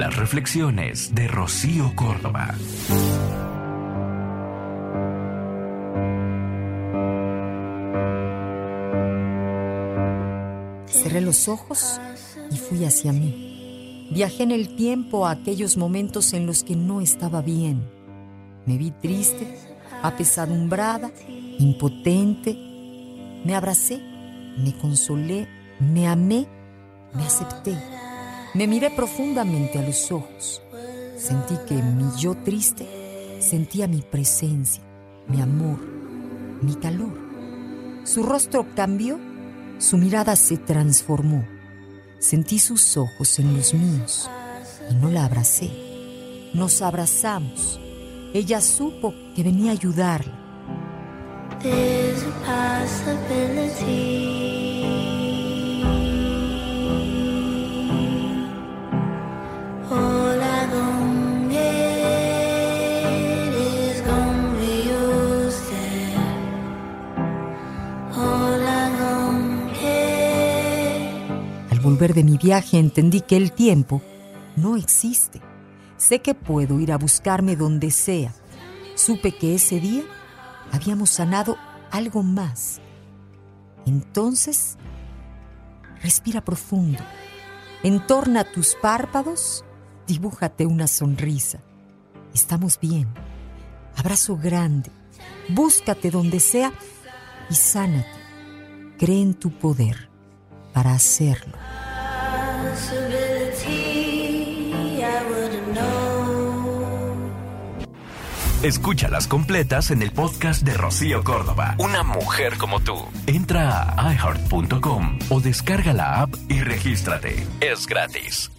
Las reflexiones de Rocío Córdoba. Cerré los ojos y fui hacia mí. Viajé en el tiempo a aquellos momentos en los que no estaba bien. Me vi triste, apesadumbrada, impotente. Me abracé, me consolé, me amé, me acepté. Me miré profundamente a los ojos. Sentí que mi yo triste sentía mi presencia, mi amor, mi calor. Su rostro cambió, su mirada se transformó. Sentí sus ojos en los míos y no la abracé. Nos abrazamos. Ella supo que venía a ayudarla. Al volver de mi viaje entendí que el tiempo no existe. Sé que puedo ir a buscarme donde sea. Supe que ese día habíamos sanado algo más. Entonces, respira profundo. Entorna tus párpados, dibújate una sonrisa. Estamos bien. Abrazo grande. Búscate donde sea y sánate. Cree en tu poder para hacerlo. Escúchalas completas en el podcast de Rocío Córdoba. Una mujer como tú. Entra a iheart.com o descarga la app y regístrate. Es gratis.